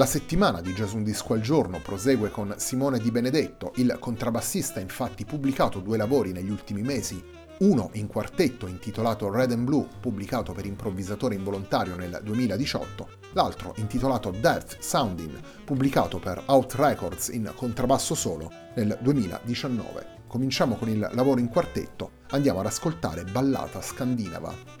La settimana di Jazz Un Disco al Giorno prosegue con Simone Di Benedetto, il contrabbassista infatti pubblicato due lavori negli ultimi mesi, uno in quartetto intitolato Red and Blue, pubblicato per improvvisatore involontario nel 2018, l'altro intitolato Death Sounding, pubblicato per Out Records in contrabbasso solo nel 2019. Cominciamo con il lavoro in quartetto, andiamo ad ascoltare Ballata Scandinava.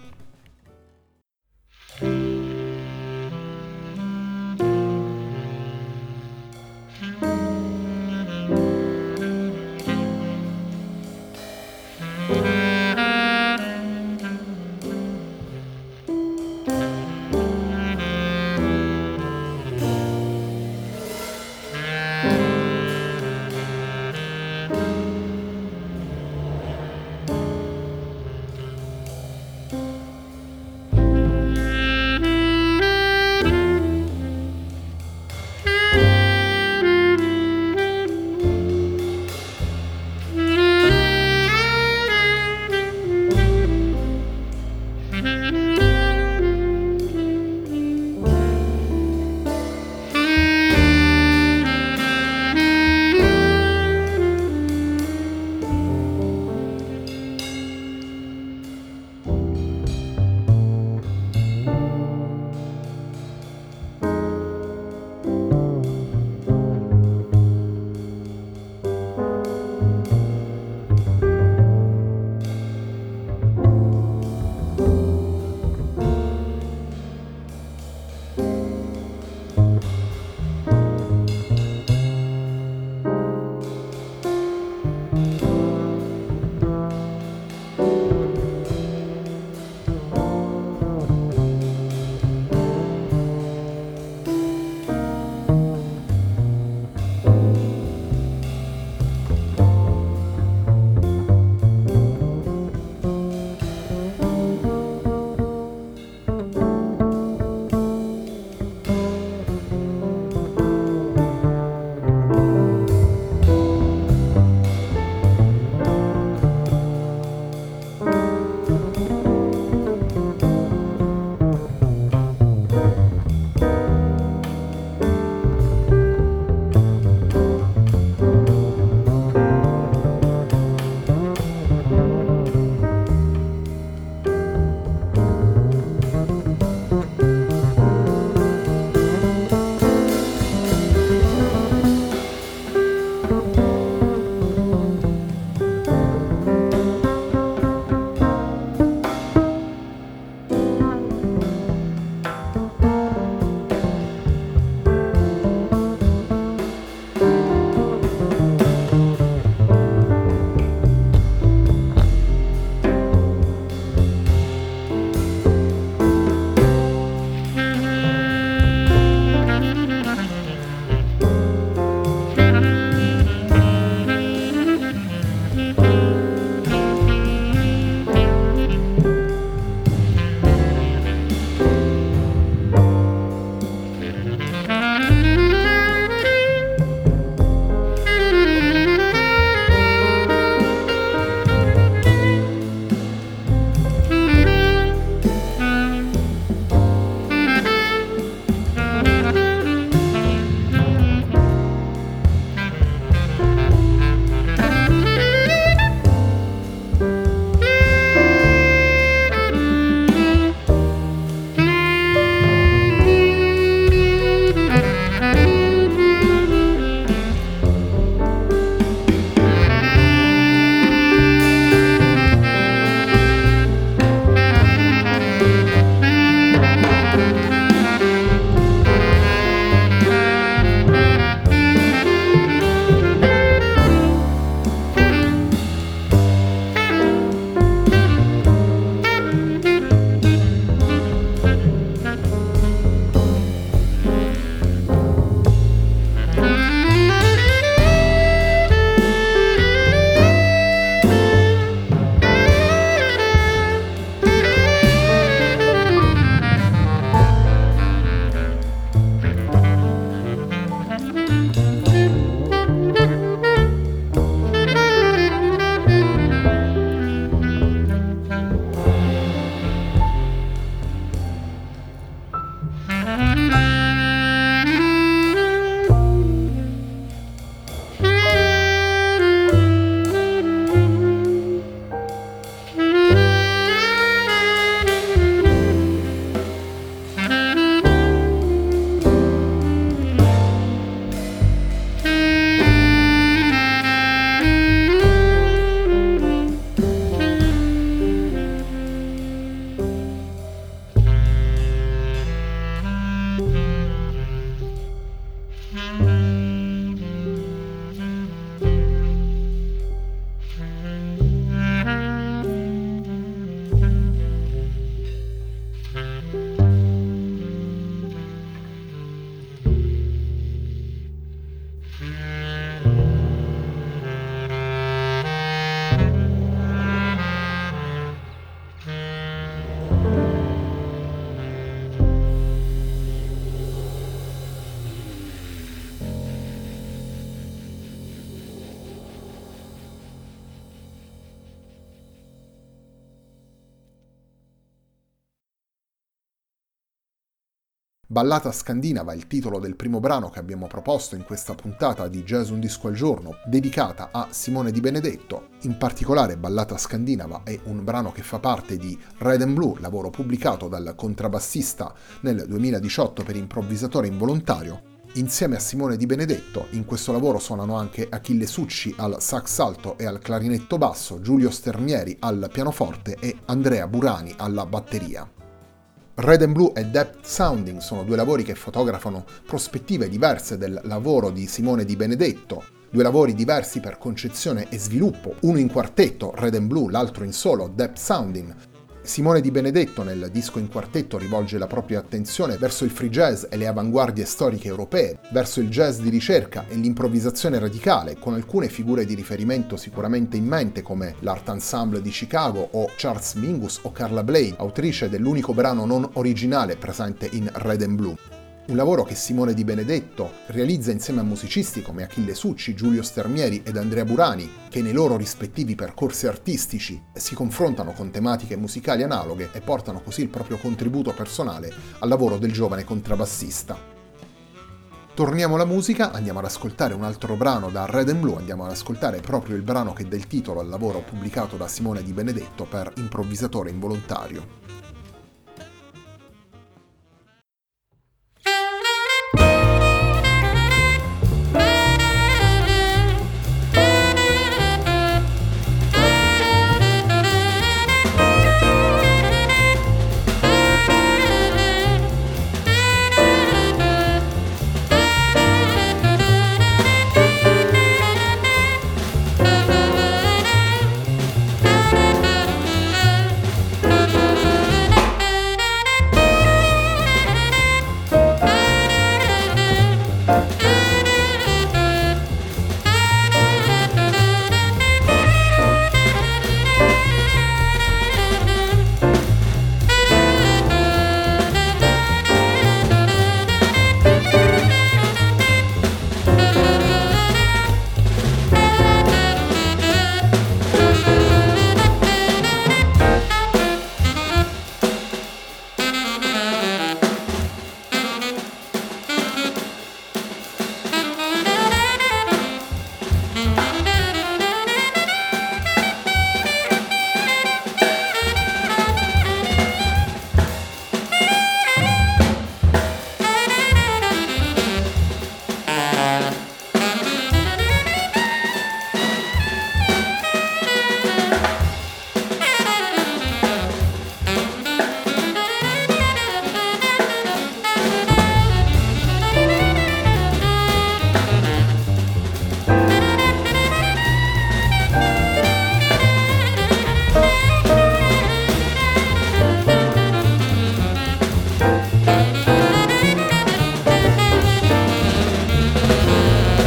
Ballata scandinava, il titolo del primo brano che abbiamo proposto in questa puntata di Jazz Un Disco al Giorno, dedicata a Simone Di Benedetto. In particolare Ballata scandinava è un brano che fa parte di Red and Blue, lavoro pubblicato dal contrabbassista nel 2018 per improvvisatore involontario. Insieme a Simone Di Benedetto, in questo lavoro suonano anche Achille Succi al sax alto e al clarinetto basso, Giulio Sternieri al pianoforte e Andrea Burani alla batteria. Red and Blue e Depth Sounding sono due lavori che fotografano prospettive diverse del lavoro di Simone Di Benedetto, due lavori diversi per concezione e sviluppo, uno in quartetto, Red and Blue, l'altro in solo, Depth Sounding, Simone Di Benedetto nel disco in quartetto rivolge la propria attenzione verso il free jazz e le avanguardie storiche europee, verso il jazz di ricerca e l'improvvisazione radicale, con alcune figure di riferimento sicuramente in mente come l'Art Ensemble di Chicago o Charles Mingus o Carla Blade, autrice dell'unico brano non originale presente in Red and Blue. Un lavoro che Simone Di Benedetto realizza insieme a musicisti come Achille Succi, Giulio Stermieri ed Andrea Burani, che nei loro rispettivi percorsi artistici si confrontano con tematiche musicali analoghe e portano così il proprio contributo personale al lavoro del giovane contrabbassista. Torniamo alla musica, andiamo ad ascoltare un altro brano da Red and Blue, andiamo ad ascoltare proprio il brano che dà il titolo al lavoro pubblicato da Simone Di Benedetto per improvvisatore involontario. Música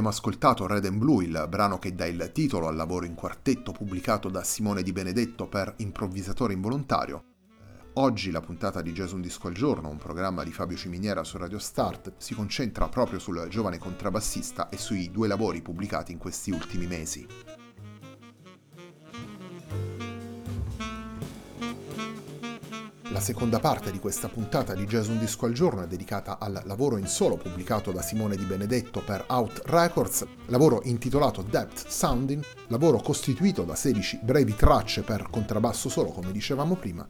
Abbiamo ascoltato Red and Blue, il brano che dà il titolo al lavoro in quartetto pubblicato da Simone Di Benedetto per Improvvisatore Involontario. Oggi la puntata di Jazz Un Disco al Giorno, un programma di Fabio Ciminiera su Radio Start, si concentra proprio sul giovane contrabbassista e sui due lavori pubblicati in questi ultimi mesi. La seconda parte di questa puntata di Jazz Un Disco al Giorno è dedicata al lavoro in solo pubblicato da Simone Di Benedetto per Out Records, lavoro intitolato Depth Sounding, lavoro costituito da 16 brevi tracce per contrabbasso solo, come dicevamo prima.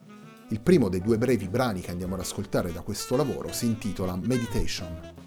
Il primo dei due brevi brani che andiamo ad ascoltare da questo lavoro si intitola Meditation.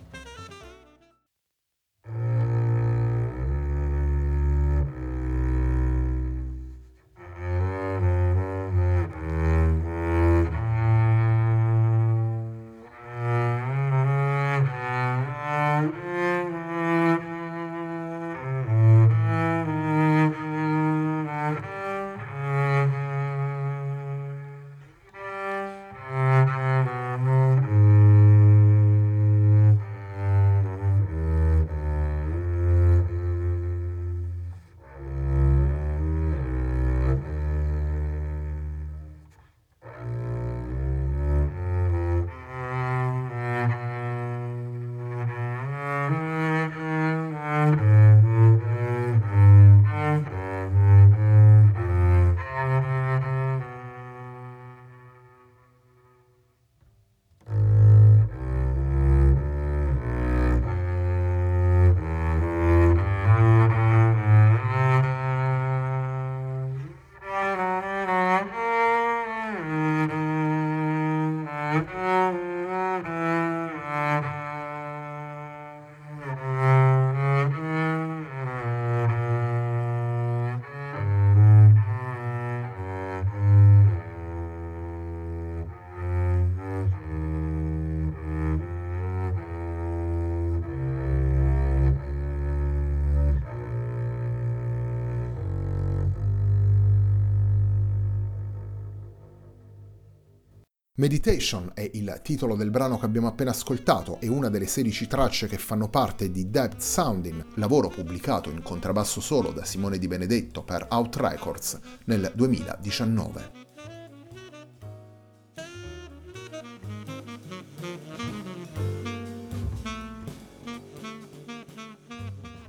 Meditation è il titolo del brano che abbiamo appena ascoltato e una delle 16 tracce che fanno parte di Depth Sounding, lavoro pubblicato in contrabbasso solo da Simone Di Benedetto per Out Records nel 2019.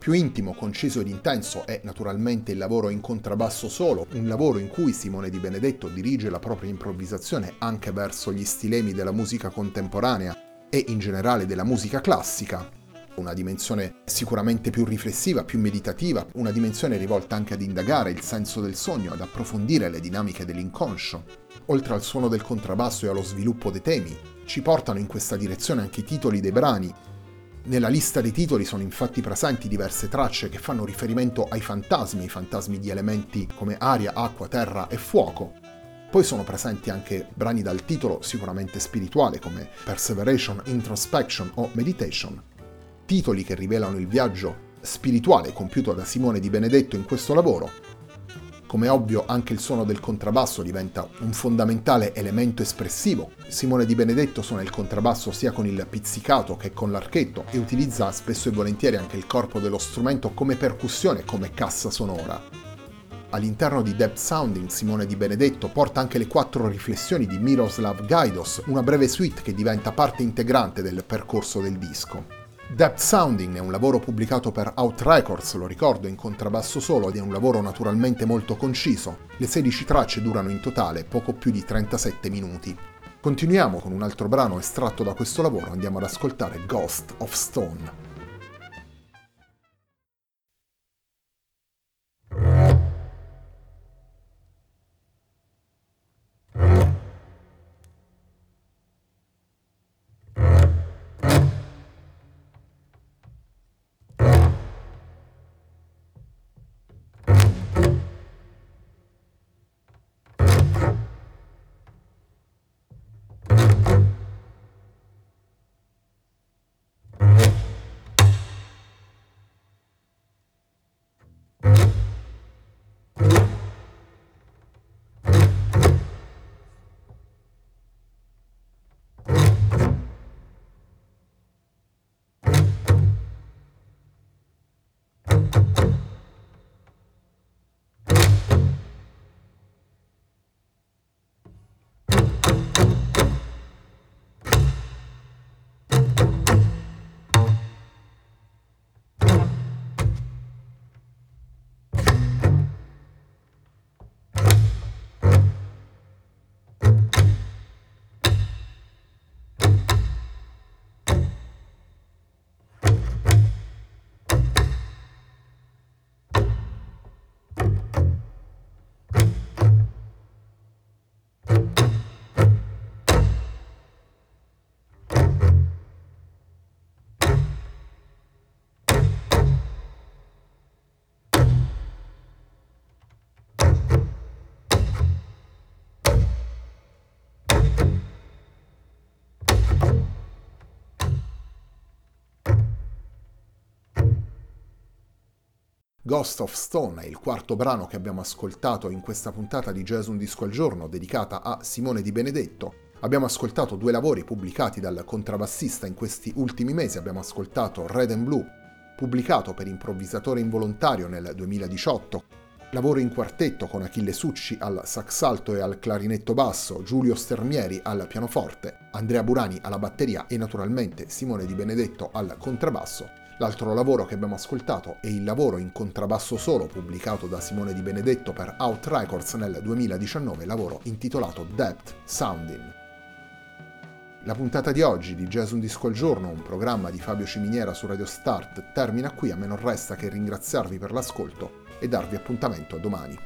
Più intimo, conciso ed intenso è naturalmente il lavoro in contrabbasso solo, un lavoro in cui Simone Di Benedetto dirige la propria improvvisazione anche verso gli stilemi della musica contemporanea e in generale della musica classica, una dimensione sicuramente più riflessiva, più meditativa, una dimensione rivolta anche ad indagare il senso del sogno, ad approfondire le dinamiche dell'inconscio. Oltre al suono del contrabbasso e allo sviluppo dei temi, ci portano in questa direzione anche i titoli dei brani, nella lista dei titoli sono infatti presenti diverse tracce che fanno riferimento ai fantasmi, fantasmi di elementi come aria, acqua, terra e fuoco. Poi sono presenti anche brani dal titolo sicuramente spirituale come Perseveration, Introspection o Meditation, titoli che rivelano il viaggio spirituale compiuto da Simone di Benedetto in questo lavoro, come ovvio anche il suono del contrabbasso diventa un fondamentale elemento espressivo. Simone Di Benedetto suona il contrabbasso sia con il pizzicato che con l'archetto e utilizza spesso e volentieri anche il corpo dello strumento come percussione, come cassa sonora. All'interno di Depth Sounding Simone Di Benedetto porta anche le quattro riflessioni di Miroslav Gaidos, una breve suite che diventa parte integrante del percorso del disco. Depth Sounding è un lavoro pubblicato per Out Records, lo ricordo, in contrabbasso solo ed è un lavoro naturalmente molto conciso. Le 16 tracce durano in totale poco più di 37 minuti. Continuiamo con un altro brano estratto da questo lavoro, andiamo ad ascoltare Ghost of Stone. Ghost of Stone è il quarto brano che abbiamo ascoltato in questa puntata di Jazz Un Disco al Giorno dedicata a Simone Di Benedetto. Abbiamo ascoltato due lavori pubblicati dal contrabbassista in questi ultimi mesi. Abbiamo ascoltato Red and Blue, pubblicato per improvvisatore involontario nel 2018. Lavoro in quartetto con Achille Succi al sax alto e al clarinetto basso, Giulio Stermieri al pianoforte, Andrea Burani alla batteria e naturalmente Simone Di Benedetto al contrabbasso L'altro lavoro che abbiamo ascoltato è il lavoro in contrabbasso solo pubblicato da Simone Di Benedetto per Out Records nel 2019, lavoro intitolato Depth Sounding. La puntata di oggi di Jazz Un Disco al Giorno, un programma di Fabio Ciminiera su Radio Start, termina qui, a me non resta che ringraziarvi per l'ascolto e darvi appuntamento a domani.